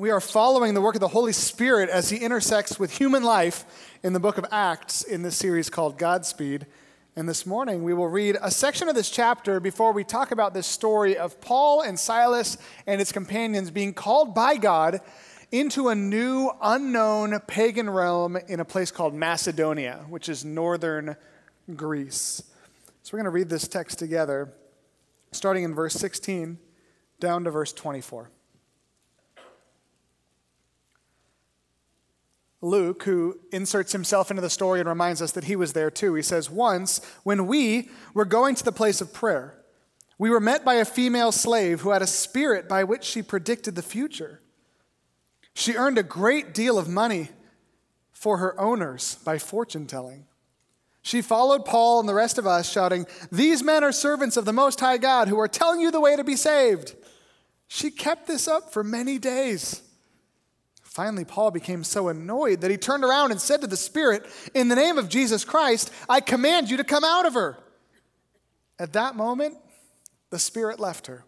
We are following the work of the Holy Spirit as he intersects with human life in the book of Acts in this series called Godspeed. And this morning we will read a section of this chapter before we talk about this story of Paul and Silas and its companions being called by God into a new, unknown pagan realm in a place called Macedonia, which is northern Greece. So we're going to read this text together, starting in verse 16 down to verse 24. Luke, who inserts himself into the story and reminds us that he was there too, he says, Once, when we were going to the place of prayer, we were met by a female slave who had a spirit by which she predicted the future. She earned a great deal of money for her owners by fortune telling. She followed Paul and the rest of us, shouting, These men are servants of the Most High God who are telling you the way to be saved. She kept this up for many days. Finally, Paul became so annoyed that he turned around and said to the Spirit, In the name of Jesus Christ, I command you to come out of her. At that moment, the Spirit left her.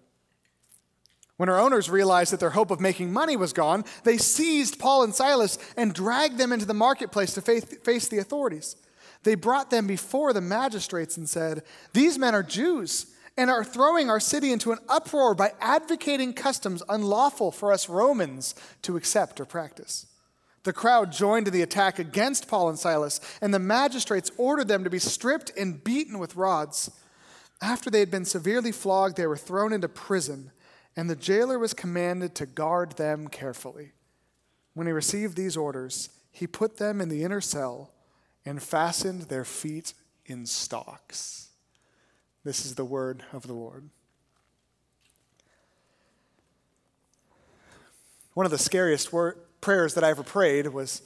When her owners realized that their hope of making money was gone, they seized Paul and Silas and dragged them into the marketplace to face the authorities. They brought them before the magistrates and said, These men are Jews and are throwing our city into an uproar by advocating customs unlawful for us Romans to accept or practice. The crowd joined in the attack against Paul and Silas, and the magistrates ordered them to be stripped and beaten with rods. After they had been severely flogged, they were thrown into prison, and the jailer was commanded to guard them carefully. When he received these orders, he put them in the inner cell and fastened their feet in stocks. This is the word of the Lord. One of the scariest wor- prayers that I ever prayed was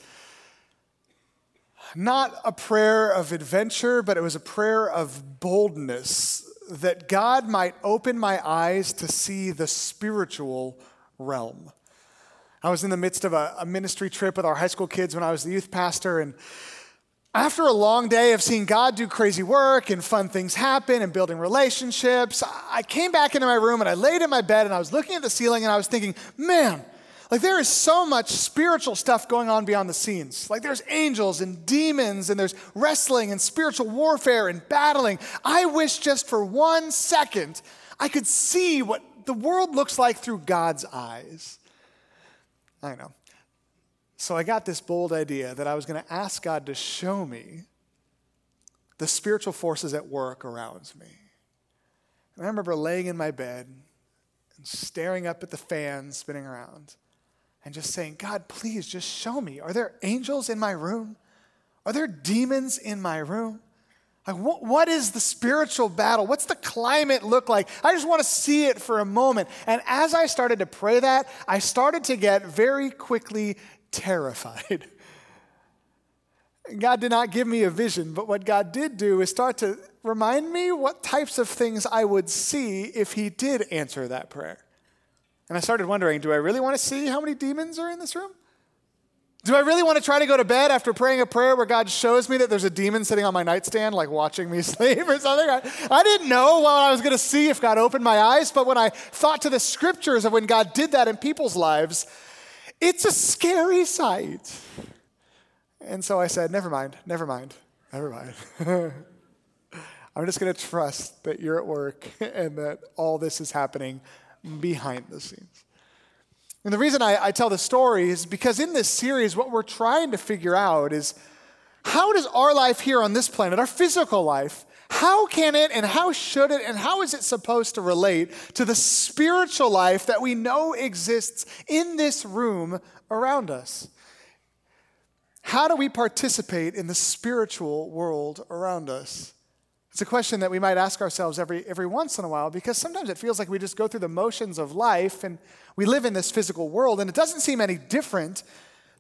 not a prayer of adventure, but it was a prayer of boldness that God might open my eyes to see the spiritual realm. I was in the midst of a, a ministry trip with our high school kids when I was the youth pastor, and after a long day of seeing God do crazy work and fun things happen and building relationships, I came back into my room and I laid in my bed and I was looking at the ceiling and I was thinking, man, like there is so much spiritual stuff going on beyond the scenes. Like there's angels and demons and there's wrestling and spiritual warfare and battling. I wish just for one second I could see what the world looks like through God's eyes. I know. So I got this bold idea that I was going to ask God to show me the spiritual forces at work around me. And I remember laying in my bed and staring up at the fan spinning around and just saying, God, please just show me. Are there angels in my room? Are there demons in my room? Like, what, what is the spiritual battle? What's the climate look like? I just want to see it for a moment. And as I started to pray that, I started to get very quickly terrified. God did not give me a vision, but what God did do is start to remind me what types of things I would see if He did answer that prayer. And I started wondering do I really want to see how many demons are in this room? Do I really want to try to go to bed after praying a prayer where God shows me that there's a demon sitting on my nightstand, like watching me sleep or something? I, I didn't know what I was going to see if God opened my eyes, but when I thought to the scriptures of when God did that in people's lives, it's a scary sight. And so I said, Never mind, never mind, never mind. I'm just going to trust that you're at work and that all this is happening behind the scenes. And the reason I, I tell the story is because in this series, what we're trying to figure out is how does our life here on this planet, our physical life, how can it and how should it and how is it supposed to relate to the spiritual life that we know exists in this room around us? How do we participate in the spiritual world around us? It's a question that we might ask ourselves every, every once in a while because sometimes it feels like we just go through the motions of life and we live in this physical world and it doesn't seem any different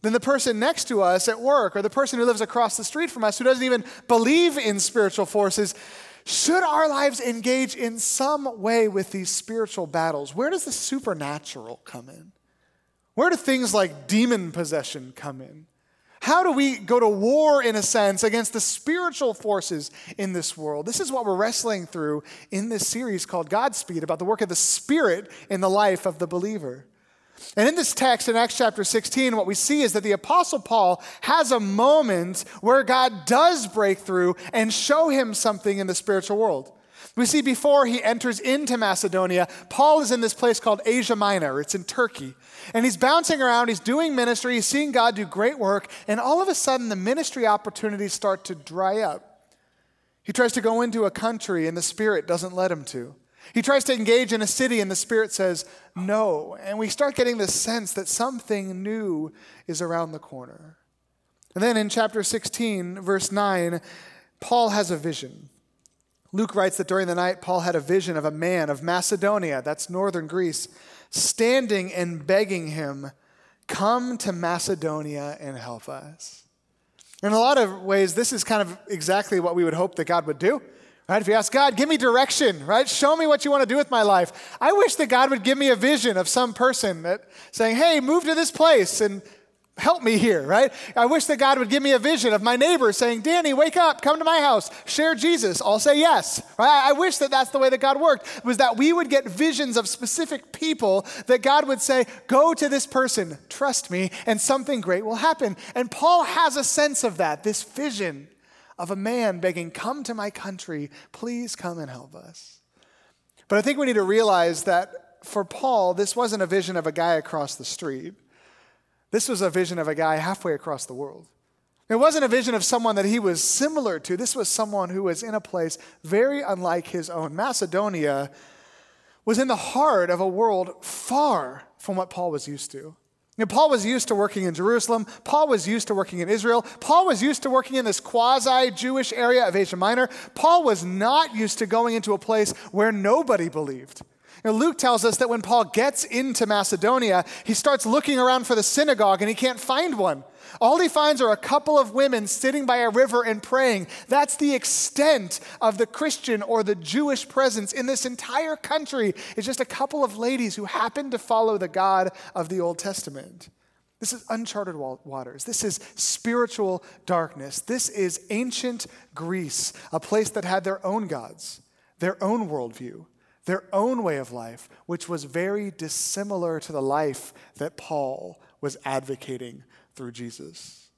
than the person next to us at work or the person who lives across the street from us who doesn't even believe in spiritual forces. Should our lives engage in some way with these spiritual battles? Where does the supernatural come in? Where do things like demon possession come in? How do we go to war, in a sense, against the spiritual forces in this world? This is what we're wrestling through in this series called Godspeed about the work of the Spirit in the life of the believer. And in this text in Acts chapter 16, what we see is that the Apostle Paul has a moment where God does break through and show him something in the spiritual world. We see before he enters into Macedonia, Paul is in this place called Asia Minor. It's in Turkey. And he's bouncing around, he's doing ministry, he's seeing God do great work, and all of a sudden the ministry opportunities start to dry up. He tries to go into a country and the Spirit doesn't let him to. He tries to engage in a city and the Spirit says no. And we start getting this sense that something new is around the corner. And then in chapter 16, verse 9, Paul has a vision. Luke writes that during the night, Paul had a vision of a man of Macedonia, that's northern Greece, standing and begging him, Come to Macedonia and help us. In a lot of ways, this is kind of exactly what we would hope that God would do. Right? If you ask God, give me direction, right? Show me what you want to do with my life. I wish that God would give me a vision of some person that saying, hey, move to this place and help me here, right? I wish that God would give me a vision of my neighbor saying, Danny, wake up, come to my house, share Jesus. I'll say yes, right? I wish that that's the way that God worked, was that we would get visions of specific people that God would say, go to this person, trust me, and something great will happen. And Paul has a sense of that, this vision of a man begging, Come to my country, please come and help us. But I think we need to realize that for Paul, this wasn't a vision of a guy across the street. This was a vision of a guy halfway across the world. It wasn't a vision of someone that he was similar to. This was someone who was in a place very unlike his own. Macedonia was in the heart of a world far from what Paul was used to. Paul was used to working in Jerusalem. Paul was used to working in Israel. Paul was used to working in this quasi Jewish area of Asia Minor. Paul was not used to going into a place where nobody believed. You Luke tells us that when Paul gets into Macedonia, he starts looking around for the synagogue and he can't find one. All he finds are a couple of women sitting by a river and praying. That's the extent of the Christian or the Jewish presence in this entire country. It's just a couple of ladies who happen to follow the God of the Old Testament. This is uncharted waters. This is spiritual darkness. This is ancient Greece, a place that had their own gods, their own worldview, their own way of life, which was very dissimilar to the life that Paul was advocating through Jesus.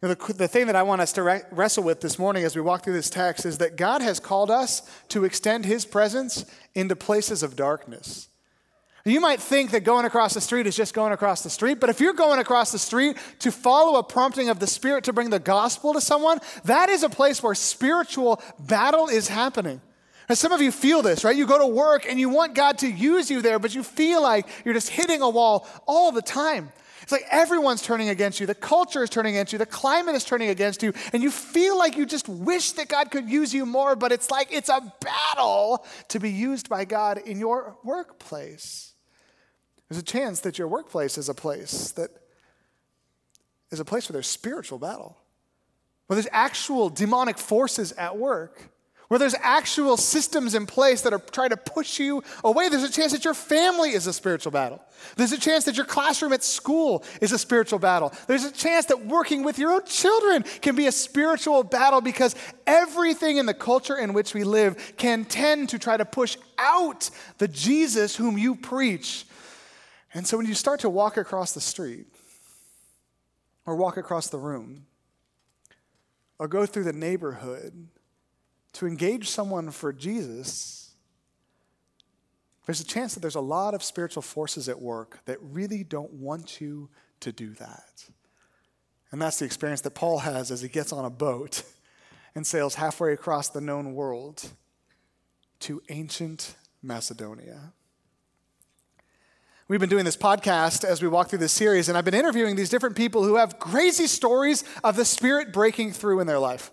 the, the thing that I want us to re- wrestle with this morning as we walk through this text is that God has called us to extend his presence into places of darkness. You might think that going across the street is just going across the street, but if you're going across the street to follow a prompting of the Spirit to bring the gospel to someone, that is a place where spiritual battle is happening. And some of you feel this, right? You go to work and you want God to use you there, but you feel like you're just hitting a wall all the time. It's like everyone's turning against you. The culture is turning against you. The climate is turning against you. And you feel like you just wish that God could use you more, but it's like it's a battle to be used by God in your workplace. There's a chance that your workplace is a place that is a place where there's spiritual battle, where there's actual demonic forces at work where there's actual systems in place that are trying to push you away. There's a chance that your family is a spiritual battle. There's a chance that your classroom at school is a spiritual battle. There's a chance that working with your own children can be a spiritual battle because everything in the culture in which we live can tend to try to push out the Jesus whom you preach. And so when you start to walk across the street, or walk across the room, or go through the neighborhood, to engage someone for Jesus, there's a chance that there's a lot of spiritual forces at work that really don't want you to do that. And that's the experience that Paul has as he gets on a boat and sails halfway across the known world to ancient Macedonia. We've been doing this podcast as we walk through this series, and I've been interviewing these different people who have crazy stories of the Spirit breaking through in their life.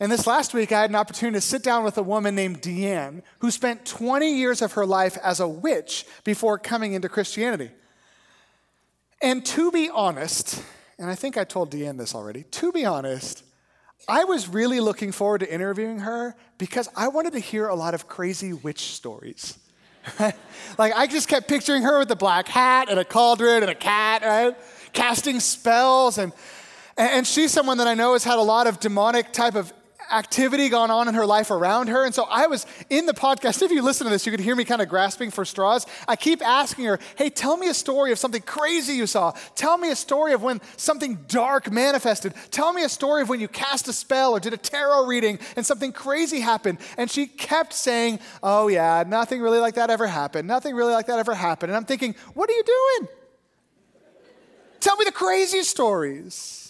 And this last week, I had an opportunity to sit down with a woman named Deanne, who spent 20 years of her life as a witch before coming into Christianity. And to be honest, and I think I told Deanne this already, to be honest, I was really looking forward to interviewing her because I wanted to hear a lot of crazy witch stories. like I just kept picturing her with a black hat and a cauldron and a cat, right? Casting spells and and she's someone that I know has had a lot of demonic type of activity gone on in her life around her. And so I was in the podcast. If you listen to this, you could hear me kind of grasping for straws. I keep asking her, hey, tell me a story of something crazy you saw. Tell me a story of when something dark manifested. Tell me a story of when you cast a spell or did a tarot reading and something crazy happened. And she kept saying, oh, yeah, nothing really like that ever happened. Nothing really like that ever happened. And I'm thinking, what are you doing? Tell me the crazy stories.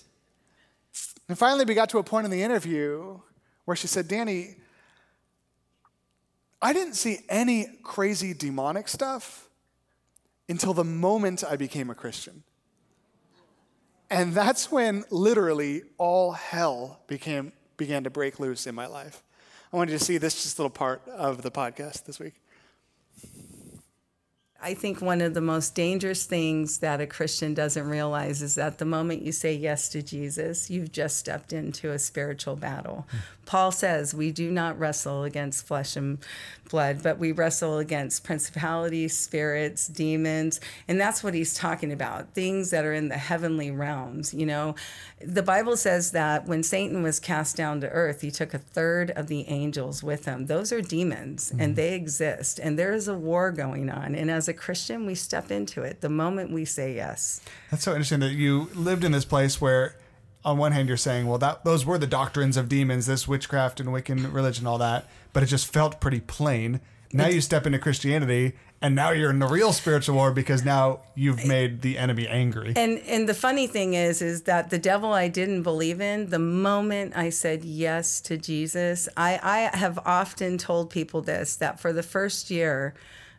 And finally, we got to a point in the interview where she said, Danny, I didn't see any crazy demonic stuff until the moment I became a Christian. And that's when literally all hell became, began to break loose in my life. I wanted to see this just little part of the podcast this week. I think one of the most dangerous things that a Christian doesn't realize is that the moment you say yes to Jesus, you've just stepped into a spiritual battle. Mm. Paul says we do not wrestle against flesh and blood, but we wrestle against principalities, spirits, demons. And that's what he's talking about things that are in the heavenly realms. You know, the Bible says that when Satan was cast down to earth, he took a third of the angels with him. Those are demons mm-hmm. and they exist. And there is a war going on. And as a Christian, we step into it the moment we say yes. That's so interesting that you lived in this place where on one hand you're saying, well, that those were the doctrines of demons, this witchcraft and Wiccan religion, all that, but it just felt pretty plain. Now you step into Christianity, and now you're in the real spiritual war because now you've made the enemy angry. And and the funny thing is, is that the devil I didn't believe in. The moment I said yes to Jesus, I I have often told people this that for the first year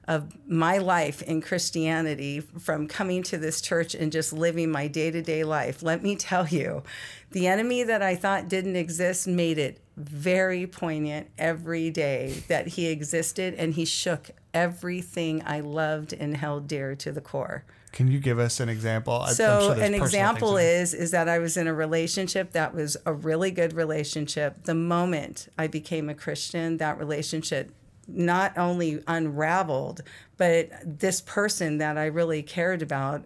of my life in Christianity from coming to this church and just living my day to day life, let me tell you, the enemy that I thought didn't exist made it very poignant every day that he existed and he shook everything I loved and held dear to the core. Can you give us an example? So sure an example is is that I was in a relationship that was a really good relationship. The moment I became a Christian, that relationship not only unraveled, but this person that I really cared about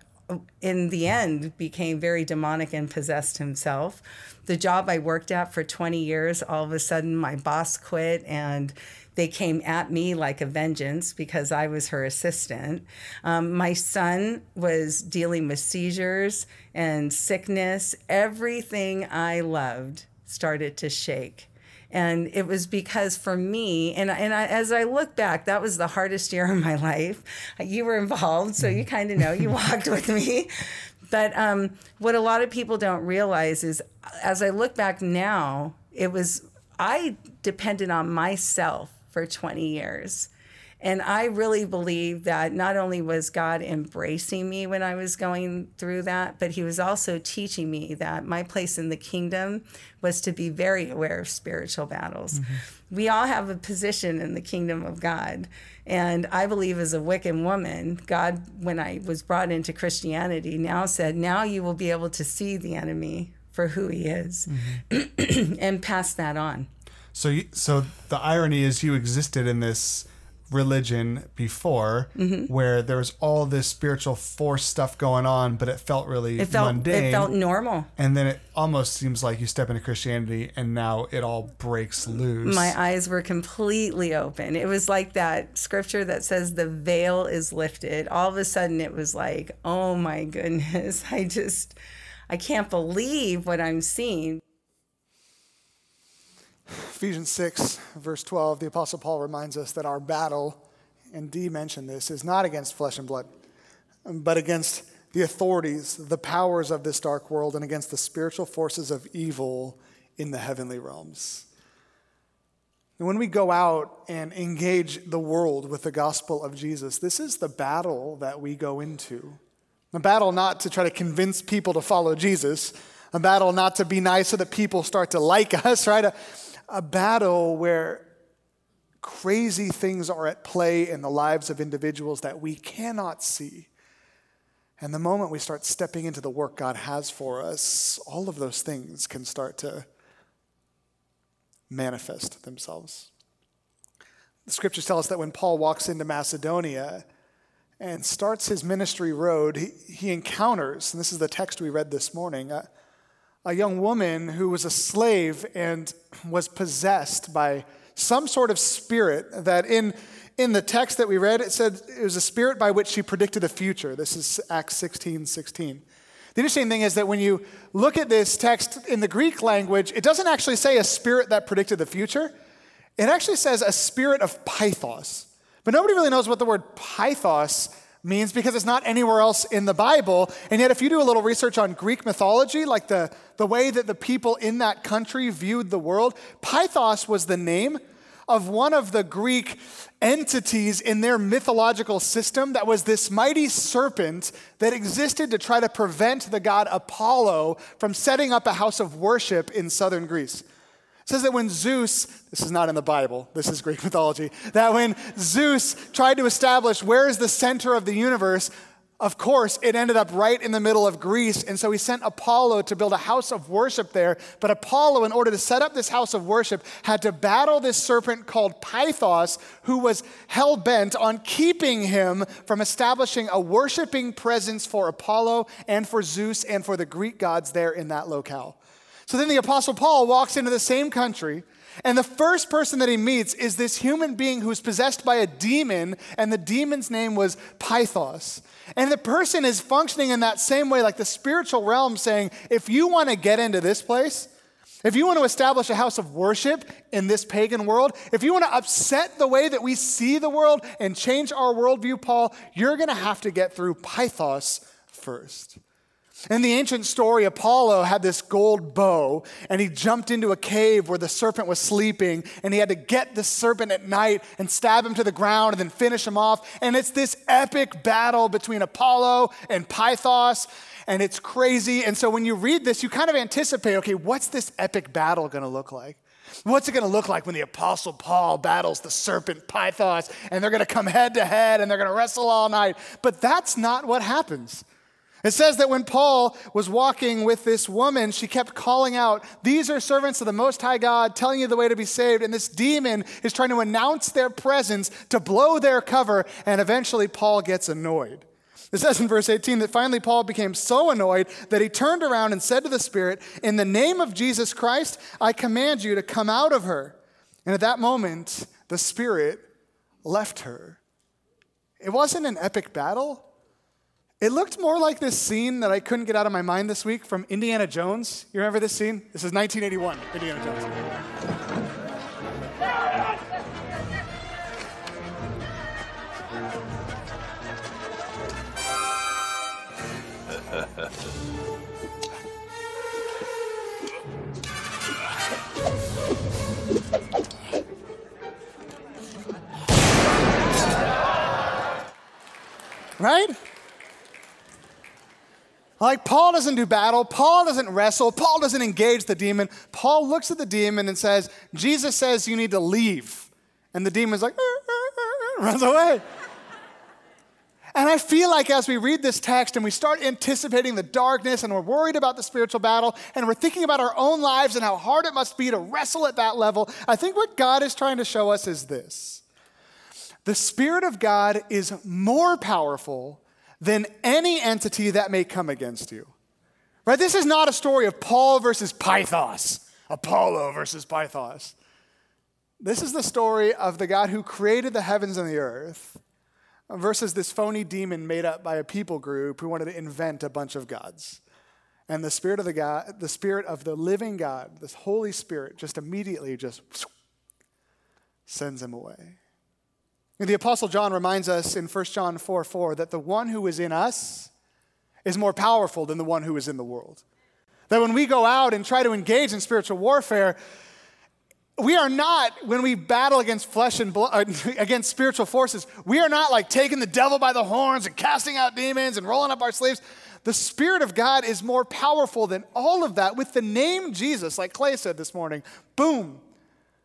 in the end became very demonic and possessed himself. The job I worked at for 20 years, all of a sudden my boss quit and they came at me like a vengeance because I was her assistant. Um, my son was dealing with seizures and sickness. Everything I loved started to shake. And it was because for me, and, and I, as I look back, that was the hardest year of my life. You were involved, so you kind of know, you walked with me. But um, what a lot of people don't realize is as I look back now, it was, I depended on myself for 20 years. And I really believe that not only was God embracing me when I was going through that, but He was also teaching me that my place in the kingdom was to be very aware of spiritual battles. Mm-hmm. We all have a position in the kingdom of God. And I believe as a Wiccan woman, God, when I was brought into Christianity, now said, now you will be able to see the enemy for who he is mm-hmm. and pass that on. So, you, so the irony is you existed in this religion before mm-hmm. where there was all this spiritual force stuff going on but it felt really it felt, mundane. it felt normal. And then it almost seems like you step into christianity and now it all breaks loose. My eyes were completely open. It was like that scripture that says the veil is lifted. All of a sudden it was like oh my goodness i just i can't believe what i'm seeing Ephesians 6, verse 12, the Apostle Paul reminds us that our battle, and Dee mentioned this, is not against flesh and blood, but against the authorities, the powers of this dark world, and against the spiritual forces of evil in the heavenly realms. And when we go out and engage the world with the gospel of Jesus, this is the battle that we go into. A battle not to try to convince people to follow Jesus, a battle not to be nice so that people start to like us, right? A, a battle where crazy things are at play in the lives of individuals that we cannot see. And the moment we start stepping into the work God has for us, all of those things can start to manifest themselves. The scriptures tell us that when Paul walks into Macedonia and starts his ministry road, he, he encounters, and this is the text we read this morning, a, a young woman who was a slave and was possessed by some sort of spirit that in in the text that we read, it said it was a spirit by which she predicted the future. This is Acts 16 16. The interesting thing is that when you look at this text in the Greek language, it doesn't actually say a spirit that predicted the future. It actually says a spirit of pythos. But nobody really knows what the word pythos means because it's not anywhere else in the Bible. And yet, if you do a little research on Greek mythology, like the, the way that the people in that country viewed the world, pythos was the name of one of the Greek entities in their mythological system that was this mighty serpent that existed to try to prevent the god Apollo from setting up a house of worship in southern Greece. Says that when Zeus, this is not in the Bible, this is Greek mythology, that when Zeus tried to establish where is the center of the universe, of course, it ended up right in the middle of Greece, and so he sent Apollo to build a house of worship there. But Apollo, in order to set up this house of worship, had to battle this serpent called Pythos, who was hell bent on keeping him from establishing a worshiping presence for Apollo and for Zeus and for the Greek gods there in that locale. So then the Apostle Paul walks into the same country and the first person that he meets is this human being who's possessed by a demon, and the demon's name was Pythos. And the person is functioning in that same way, like the spiritual realm, saying, if you want to get into this place, if you want to establish a house of worship in this pagan world, if you want to upset the way that we see the world and change our worldview, Paul, you're going to have to get through Pythos first. In the ancient story, Apollo had this gold bow, and he jumped into a cave where the serpent was sleeping, and he had to get the serpent at night and stab him to the ground and then finish him off. And it's this epic battle between Apollo and Pythos, and it's crazy. And so when you read this, you kind of anticipate okay, what's this epic battle going to look like? What's it going to look like when the Apostle Paul battles the serpent Pythos and they're going to come head to head and they're going to wrestle all night? But that's not what happens. It says that when Paul was walking with this woman, she kept calling out, These are servants of the Most High God telling you the way to be saved. And this demon is trying to announce their presence to blow their cover. And eventually, Paul gets annoyed. It says in verse 18 that finally Paul became so annoyed that he turned around and said to the Spirit, In the name of Jesus Christ, I command you to come out of her. And at that moment, the Spirit left her. It wasn't an epic battle. It looked more like this scene that I couldn't get out of my mind this week from Indiana Jones. You remember this scene? This is 1981, Indiana Jones. right? Like, Paul doesn't do battle. Paul doesn't wrestle. Paul doesn't engage the demon. Paul looks at the demon and says, Jesus says you need to leave. And the demon's like, uh, uh, uh, runs away. And I feel like as we read this text and we start anticipating the darkness and we're worried about the spiritual battle and we're thinking about our own lives and how hard it must be to wrestle at that level, I think what God is trying to show us is this the Spirit of God is more powerful than any entity that may come against you. Right? This is not a story of Paul versus Pythos, Apollo versus Pythos. This is the story of the God who created the heavens and the earth versus this phony demon made up by a people group who wanted to invent a bunch of gods. And the spirit of the God, the spirit of the living God, this Holy Spirit, just immediately just sends him away. The Apostle John reminds us in 1 John 4 4 that the one who is in us is more powerful than the one who is in the world. That when we go out and try to engage in spiritual warfare, we are not, when we battle against flesh and blood, uh, against spiritual forces, we are not like taking the devil by the horns and casting out demons and rolling up our sleeves. The Spirit of God is more powerful than all of that. With the name Jesus, like Clay said this morning, boom,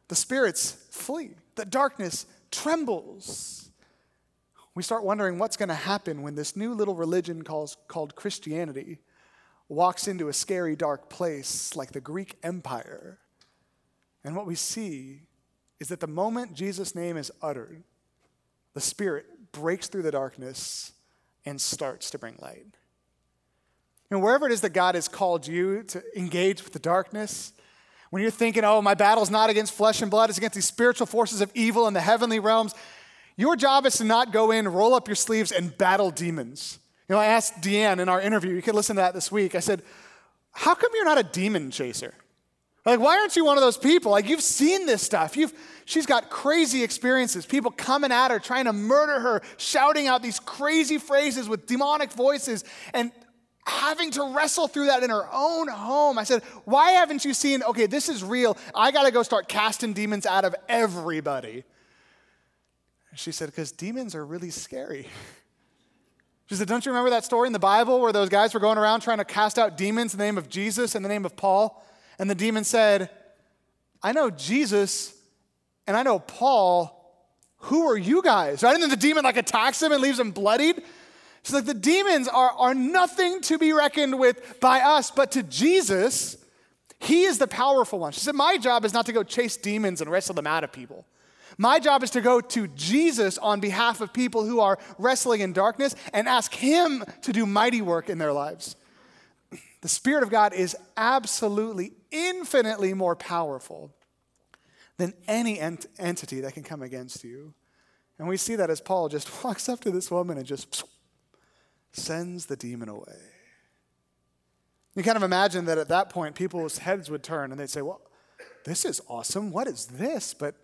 the spirits flee. The darkness trembles. We start wondering what's going to happen when this new little religion calls, called Christianity walks into a scary, dark place like the Greek Empire. And what we see is that the moment Jesus' name is uttered, the Spirit breaks through the darkness and starts to bring light. And wherever it is that God has called you to engage with the darkness, when you're thinking, oh, my battle's not against flesh and blood, it's against these spiritual forces of evil in the heavenly realms, your job is to not go in, roll up your sleeves, and battle demons. You know, I asked Deanne in our interview, you can listen to that this week. I said, How come you're not a demon chaser? Like, why aren't you one of those people? Like, you've seen this stuff. You've, she's got crazy experiences. People coming at her, trying to murder her, shouting out these crazy phrases with demonic voices, and having to wrestle through that in her own home. I said, Why haven't you seen, okay, this is real. I got to go start casting demons out of everybody. She said, Because demons are really scary. She said, Don't you remember that story in the Bible where those guys were going around trying to cast out demons in the name of Jesus, in the name of Paul? And the demon said, I know Jesus and I know Paul. Who are you guys? Right? And then the demon like attacks him and leaves him bloodied. She's like, the demons are, are nothing to be reckoned with by us, but to Jesus, he is the powerful one. She said, My job is not to go chase demons and wrestle them out of people. My job is to go to Jesus on behalf of people who are wrestling in darkness and ask him to do mighty work in their lives. The Spirit of God is absolutely, infinitely more powerful than any ent- entity that can come against you. And we see that as Paul just walks up to this woman and just sends the demon away. You kind of imagine that at that point, people's heads would turn and they'd say, Well, this is awesome. What is this? But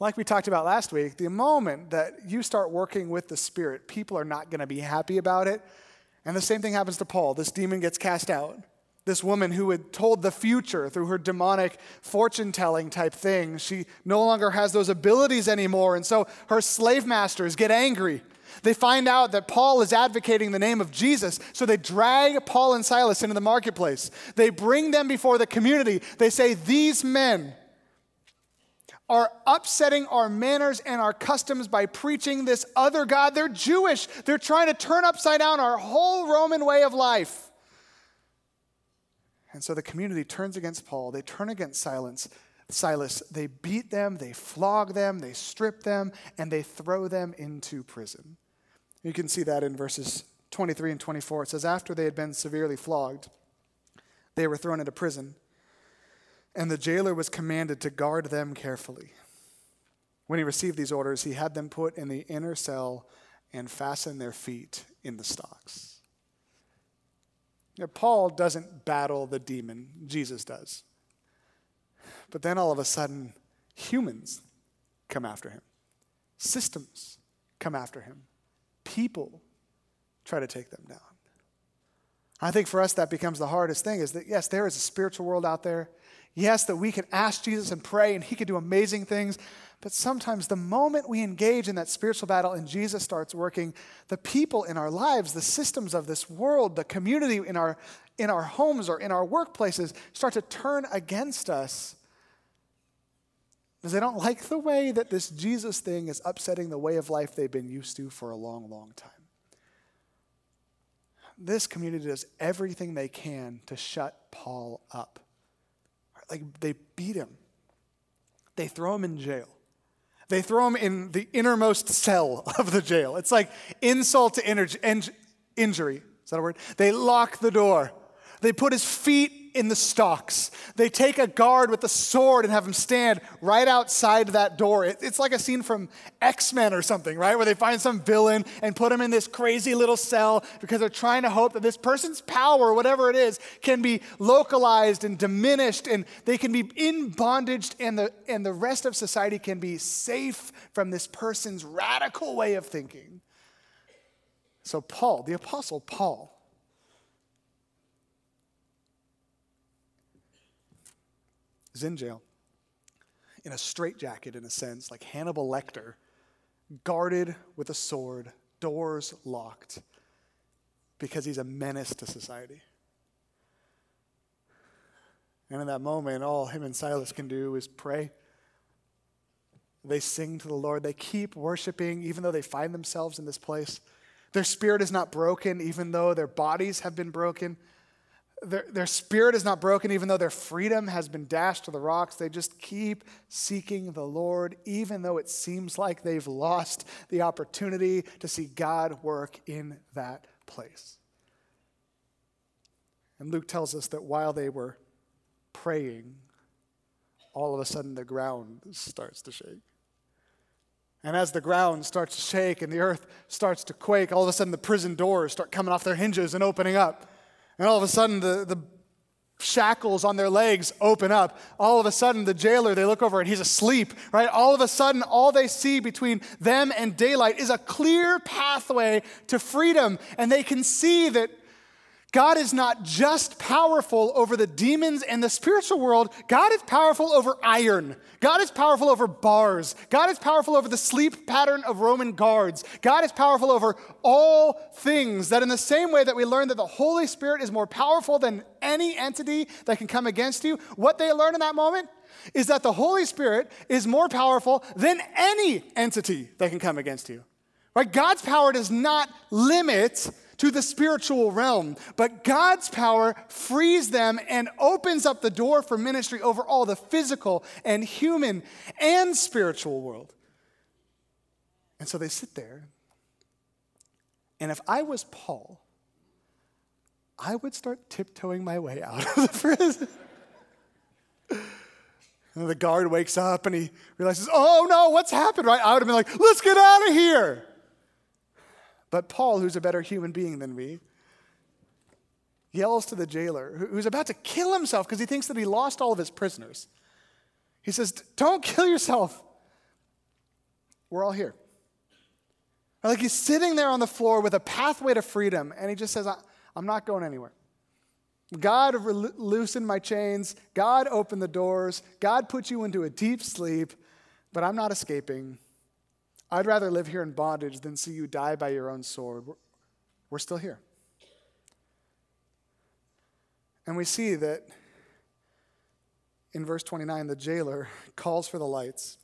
like we talked about last week, the moment that you start working with the Spirit, people are not going to be happy about it and the same thing happens to Paul. This demon gets cast out. This woman who had told the future through her demonic fortune telling type thing, she no longer has those abilities anymore. And so her slave masters get angry. They find out that Paul is advocating the name of Jesus, so they drag Paul and Silas into the marketplace. They bring them before the community. They say, These men, are upsetting our manners and our customs by preaching this other God. They're Jewish. They're trying to turn upside down our whole Roman way of life. And so the community turns against Paul. They turn against Silence, Silas. They beat them, they flog them, they strip them, and they throw them into prison. You can see that in verses 23 and 24. It says, After they had been severely flogged, they were thrown into prison and the jailer was commanded to guard them carefully. When he received these orders, he had them put in the inner cell and fasten their feet in the stocks. Now, Paul doesn't battle the demon, Jesus does. But then all of a sudden, humans come after him, systems come after him, people try to take them down. I think for us, that becomes the hardest thing is that, yes, there is a spiritual world out there. Yes, that we can ask Jesus and pray and he can do amazing things. But sometimes the moment we engage in that spiritual battle and Jesus starts working, the people in our lives, the systems of this world, the community in our, in our homes or in our workplaces start to turn against us because they don't like the way that this Jesus thing is upsetting the way of life they've been used to for a long, long time. This community does everything they can to shut Paul up like they beat him. They throw him in jail. They throw him in the innermost cell of the jail. It's like insult to injury. Is that a word? They lock the door. They put his feet in the stocks. They take a guard with a sword and have him stand right outside that door. it's like a scene from X Men or something, right? Where they find some villain and put him in this crazy little cell because they're trying to hope that this person's power, whatever it is, can be localized and diminished and they can be in bondage and the, and the rest of society can be safe from this person's radical way of thinking. So, Paul, the Apostle Paul, is in jail in a straitjacket, in a sense, like Hannibal Lecter, guarded with a sword, doors locked, because he's a menace to society. And in that moment, all him and Silas can do is pray. They sing to the Lord. They keep worshiping, even though they find themselves in this place. Their spirit is not broken, even though their bodies have been broken their, their spirit is not broken, even though their freedom has been dashed to the rocks. They just keep seeking the Lord, even though it seems like they've lost the opportunity to see God work in that place. And Luke tells us that while they were praying, all of a sudden the ground starts to shake. And as the ground starts to shake and the earth starts to quake, all of a sudden the prison doors start coming off their hinges and opening up. And all of a sudden the, the shackles on their legs open up. All of a sudden, the jailer, they look over and he's asleep, right? All of a sudden, all they see between them and daylight is a clear pathway to freedom. And they can see that God is not just powerful over the demons and the spiritual world, God is powerful over iron. God is powerful over bars. God is powerful over the sleep pattern of Roman guards. God is powerful over all things. That in the same way that we learn that the Holy Spirit is more powerful than any entity that can come against you, what they learn in that moment is that the Holy Spirit is more powerful than any entity that can come against you. Right? God's power does not limit to the spiritual realm. But God's power frees them and opens up the door for ministry over all the physical and human and spiritual world. And so they sit there. And if I was Paul, I would start tiptoeing my way out of the prison. And the guard wakes up and he realizes, oh no, what's happened? Right? I would have been like, let's get out of here. But Paul, who's a better human being than me, yells to the jailer, who's about to kill himself because he thinks that he lost all of his prisoners. He says, Don't kill yourself. We're all here. Like he's sitting there on the floor with a pathway to freedom, and he just says, I'm not going anywhere. God loosened my chains. God opened the doors. God put you into a deep sleep, but I'm not escaping. I'd rather live here in bondage than see you die by your own sword. We're, we're still here. And we see that in verse 29, the jailer calls for the lights.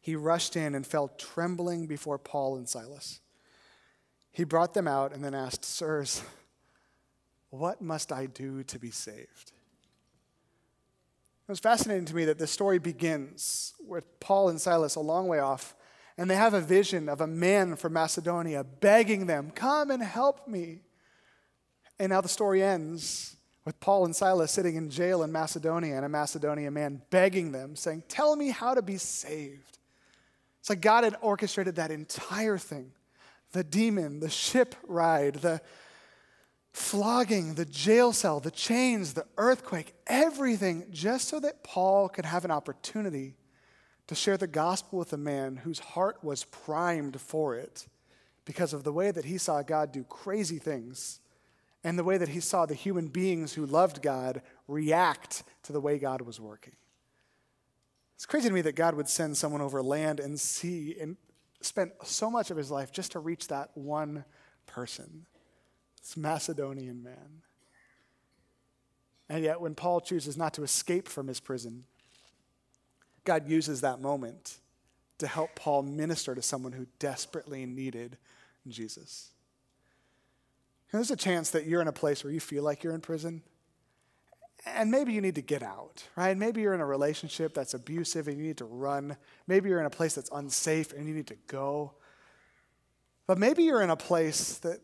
He rushed in and fell trembling before Paul and Silas. He brought them out and then asked, Sirs, what must I do to be saved? It was fascinating to me that this story begins with Paul and Silas a long way off and they have a vision of a man from Macedonia begging them, Come and help me. And now the story ends with Paul and Silas sitting in jail in Macedonia and a Macedonian man begging them, saying, Tell me how to be saved. It's like God had orchestrated that entire thing the demon, the ship ride, the flogging, the jail cell, the chains, the earthquake, everything, just so that Paul could have an opportunity to share the gospel with a man whose heart was primed for it because of the way that he saw God do crazy things and the way that he saw the human beings who loved God react to the way God was working. It's crazy to me that God would send someone over land and sea and spend so much of his life just to reach that one person, this Macedonian man. And yet, when Paul chooses not to escape from his prison, God uses that moment to help Paul minister to someone who desperately needed Jesus. And there's a chance that you're in a place where you feel like you're in prison, and maybe you need to get out, right? Maybe you're in a relationship that's abusive and you need to run. Maybe you're in a place that's unsafe and you need to go. But maybe you're in a place that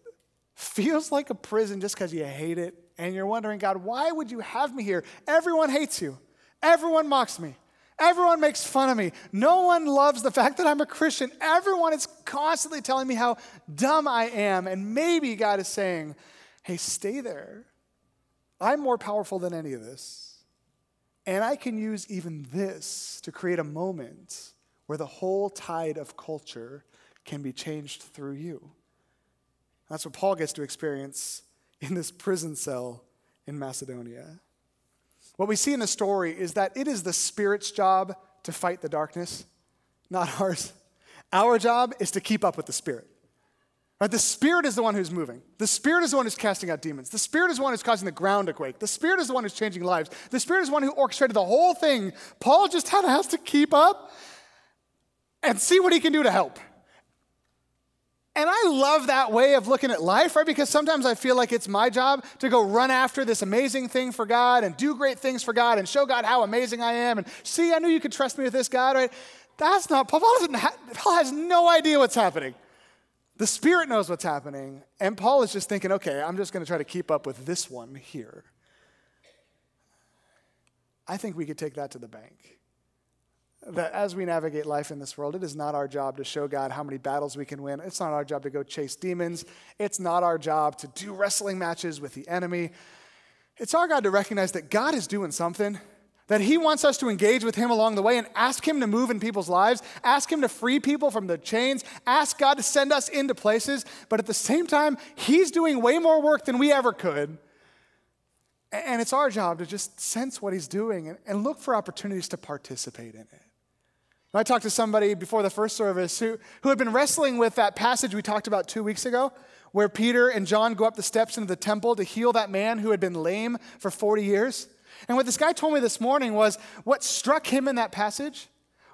feels like a prison just because you hate it and you're wondering, God, why would you have me here? Everyone hates you, everyone mocks me. Everyone makes fun of me. No one loves the fact that I'm a Christian. Everyone is constantly telling me how dumb I am. And maybe God is saying, hey, stay there. I'm more powerful than any of this. And I can use even this to create a moment where the whole tide of culture can be changed through you. That's what Paul gets to experience in this prison cell in Macedonia. What we see in the story is that it is the Spirit's job to fight the darkness, not ours. Our job is to keep up with the Spirit. Right? The Spirit is the one who's moving. The Spirit is the one who's casting out demons. The Spirit is the one who's causing the ground to quake. The Spirit is the one who's changing lives. The Spirit is the one who orchestrated the whole thing. Paul just has to keep up and see what he can do to help. And I love that way of looking at life, right? Because sometimes I feel like it's my job to go run after this amazing thing for God and do great things for God and show God how amazing I am and see, I knew you could trust me with this, God, right? That's not, Paul, doesn't ha- Paul has no idea what's happening. The Spirit knows what's happening, and Paul is just thinking, okay, I'm just going to try to keep up with this one here. I think we could take that to the bank. That as we navigate life in this world, it is not our job to show God how many battles we can win. It's not our job to go chase demons. It's not our job to do wrestling matches with the enemy. It's our God to recognize that God is doing something, that He wants us to engage with Him along the way and ask Him to move in people's lives, ask Him to free people from the chains, ask God to send us into places. But at the same time, He's doing way more work than we ever could. And it's our job to just sense what He's doing and look for opportunities to participate in it. I talked to somebody before the first service who, who had been wrestling with that passage we talked about two weeks ago, where Peter and John go up the steps into the temple to heal that man who had been lame for 40 years. And what this guy told me this morning was what struck him in that passage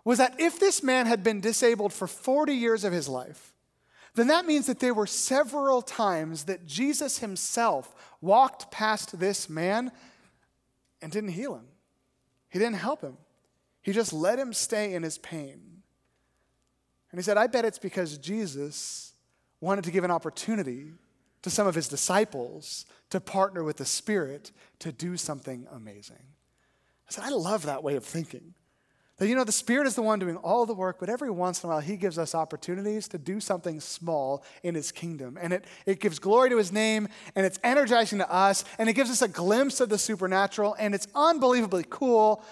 was that if this man had been disabled for 40 years of his life, then that means that there were several times that Jesus himself walked past this man and didn't heal him. He didn't help him. He just let him stay in his pain. And he said, I bet it's because Jesus wanted to give an opportunity to some of his disciples to partner with the Spirit to do something amazing. I said, I love that way of thinking. That, you know, the Spirit is the one doing all the work, but every once in a while, He gives us opportunities to do something small in His kingdom. And it, it gives glory to His name, and it's energizing to us, and it gives us a glimpse of the supernatural, and it's unbelievably cool.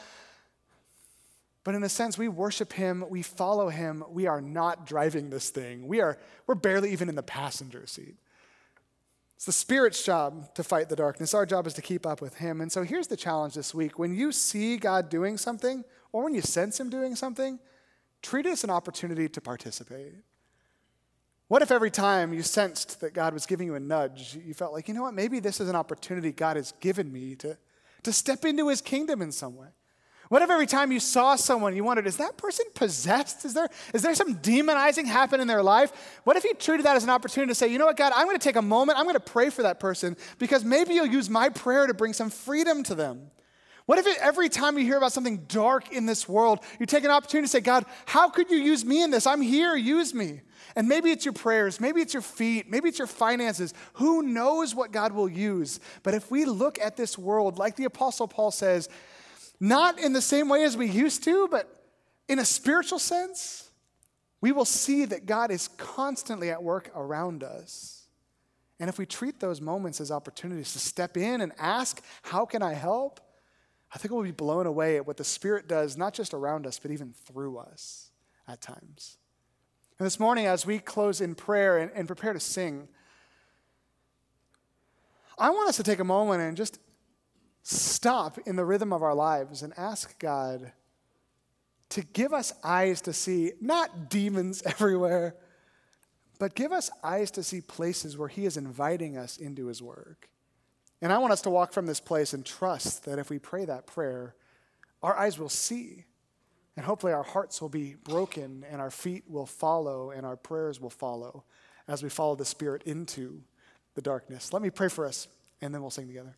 But in a sense, we worship him, we follow him, we are not driving this thing. We are, we're barely even in the passenger seat. It's the Spirit's job to fight the darkness. Our job is to keep up with him. And so here's the challenge this week. When you see God doing something, or when you sense him doing something, treat it as an opportunity to participate. What if every time you sensed that God was giving you a nudge, you felt like, you know what, maybe this is an opportunity God has given me to, to step into his kingdom in some way? What if every time you saw someone, you wondered, is that person possessed? Is there, is there some demonizing happen in their life? What if you treated that as an opportunity to say, you know what, God, I'm going to take a moment, I'm going to pray for that person because maybe you'll use my prayer to bring some freedom to them? What if it, every time you hear about something dark in this world, you take an opportunity to say, God, how could you use me in this? I'm here, use me. And maybe it's your prayers, maybe it's your feet, maybe it's your finances. Who knows what God will use? But if we look at this world, like the Apostle Paul says, not in the same way as we used to, but in a spiritual sense, we will see that God is constantly at work around us. And if we treat those moments as opportunities to step in and ask, How can I help? I think we'll be blown away at what the Spirit does, not just around us, but even through us at times. And this morning, as we close in prayer and, and prepare to sing, I want us to take a moment and just stop in the rhythm of our lives and ask God to give us eyes to see not demons everywhere, but give us eyes to see places where He is inviting us into His work. And I want us to walk from this place and trust that if we pray that prayer, our eyes will see. And hopefully our hearts will be broken and our feet will follow and our prayers will follow as we follow the Spirit into the darkness. Let me pray for us and then we'll sing together.